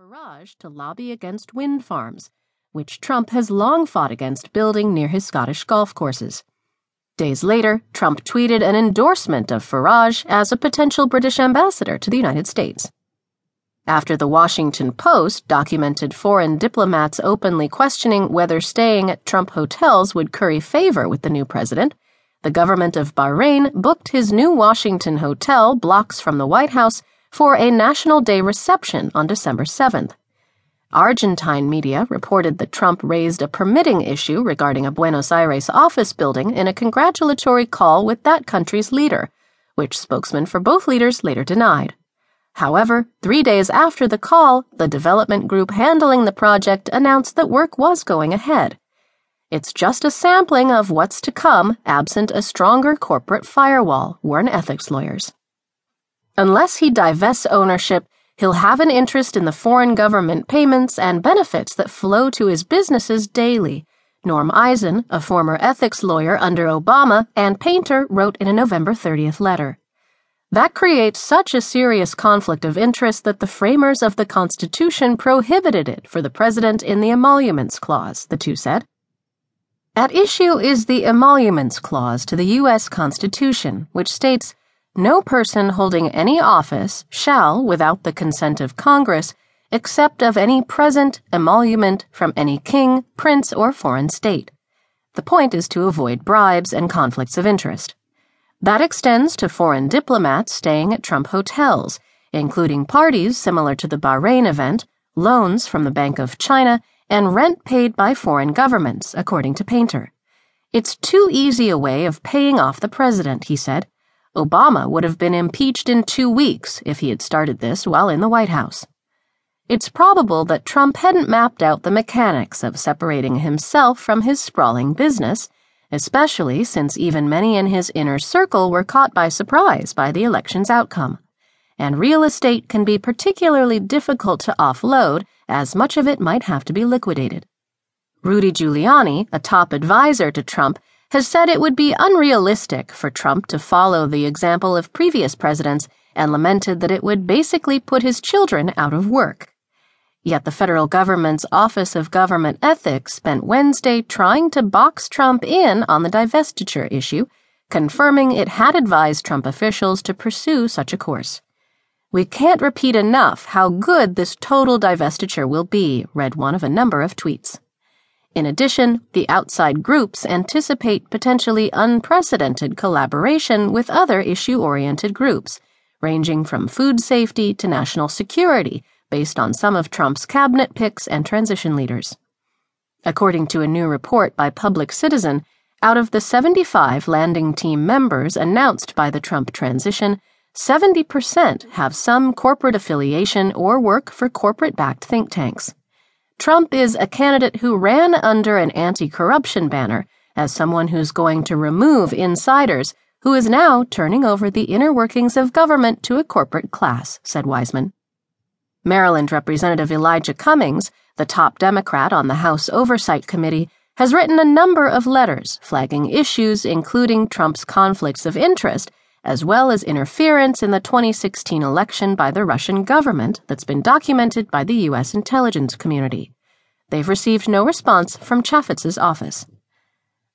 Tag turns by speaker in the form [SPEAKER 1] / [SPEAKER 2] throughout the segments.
[SPEAKER 1] Farage to lobby against wind farms, which Trump has long fought against building near his Scottish golf courses. Days later, Trump tweeted an endorsement of Farage as a potential British ambassador to the United States. After the Washington Post documented foreign diplomats openly questioning whether staying at Trump hotels would curry favor with the new president, the government of Bahrain booked his new Washington hotel blocks from the White House for a National Day reception on December 7th. Argentine media reported that Trump raised a permitting issue regarding a Buenos Aires office building in a congratulatory call with that country's leader, which spokesmen for both leaders later denied. However, three days after the call, the development group handling the project announced that work was going ahead. It's just a sampling of what's to come absent a stronger corporate firewall, warn ethics lawyers. Unless he divests ownership, he'll have an interest in the foreign government payments and benefits that flow to his businesses daily. Norm Eisen, a former ethics lawyer under Obama and Painter, wrote in a November 30th letter. That creates such a serious conflict of interest that the framers of the Constitution prohibited it for the president in the Emoluments Clause, the two said. At issue is the Emoluments Clause to the U.S. Constitution, which states no person holding any office shall, without the consent of Congress, accept of any present emolument from any king, prince, or foreign state. The point is to avoid bribes and conflicts of interest. That extends to foreign diplomats staying at Trump hotels, including parties similar to the Bahrain event, loans from the Bank of China, and rent paid by foreign governments, according to Painter. It's too easy a way of paying off the president, he said. Obama would have been impeached in two weeks if he had started this while in the White House. It's probable that Trump hadn't mapped out the mechanics of separating himself from his sprawling business, especially since even many in his inner circle were caught by surprise by the election's outcome. And real estate can be particularly difficult to offload, as much of it might have to be liquidated. Rudy Giuliani, a top advisor to Trump, has said it would be unrealistic for Trump to follow the example of previous presidents and lamented that it would basically put his children out of work. Yet the federal government's Office of Government Ethics spent Wednesday trying to box Trump in on the divestiture issue, confirming it had advised Trump officials to pursue such a course. We can't repeat enough how good this total divestiture will be, read one of a number of tweets. In addition, the outside groups anticipate potentially unprecedented collaboration with other issue oriented groups, ranging from food safety to national security, based on some of Trump's cabinet picks and transition leaders. According to a new report by Public Citizen, out of the 75 landing team members announced by the Trump transition, 70% have some corporate affiliation or work for corporate backed think tanks. Trump is a candidate who ran under an anti corruption banner as someone who's going to remove insiders, who is now turning over the inner workings of government to a corporate class, said Weissman. Maryland Representative Elijah Cummings, the top Democrat on the House Oversight Committee, has written a number of letters flagging issues including Trump's conflicts of interest as well as interference in the 2016 election by the Russian government that's been documented by the U.S. intelligence community. They've received no response from Chaffetz's office.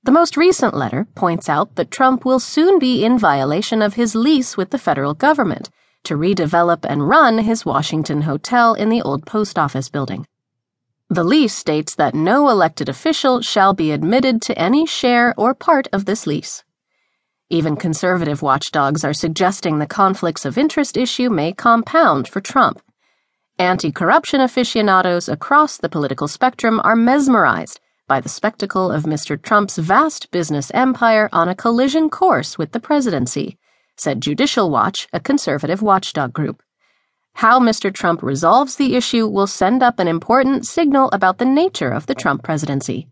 [SPEAKER 1] The most recent letter points out that Trump will soon be in violation of his lease with the federal government to redevelop and run his Washington hotel in the old post office building. The lease states that no elected official shall be admitted to any share or part of this lease. Even conservative watchdogs are suggesting the conflicts of interest issue may compound for Trump. Anti corruption aficionados across the political spectrum are mesmerized by the spectacle of Mr. Trump's vast business empire on a collision course with the presidency, said Judicial Watch, a conservative watchdog group. How Mr. Trump resolves the issue will send up an important signal about the nature of the Trump presidency.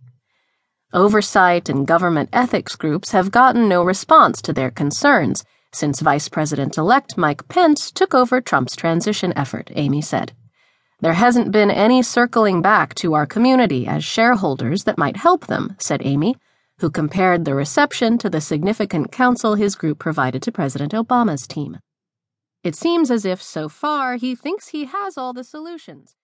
[SPEAKER 1] Oversight and government ethics groups have gotten no response to their concerns since Vice President elect Mike Pence took over Trump's transition effort, Amey said. There hasn't been any circling back to our community as shareholders that might help them, said Amey, who compared the reception to the significant counsel his group provided to President Obama's team. It seems as if so far he thinks he has all the solutions.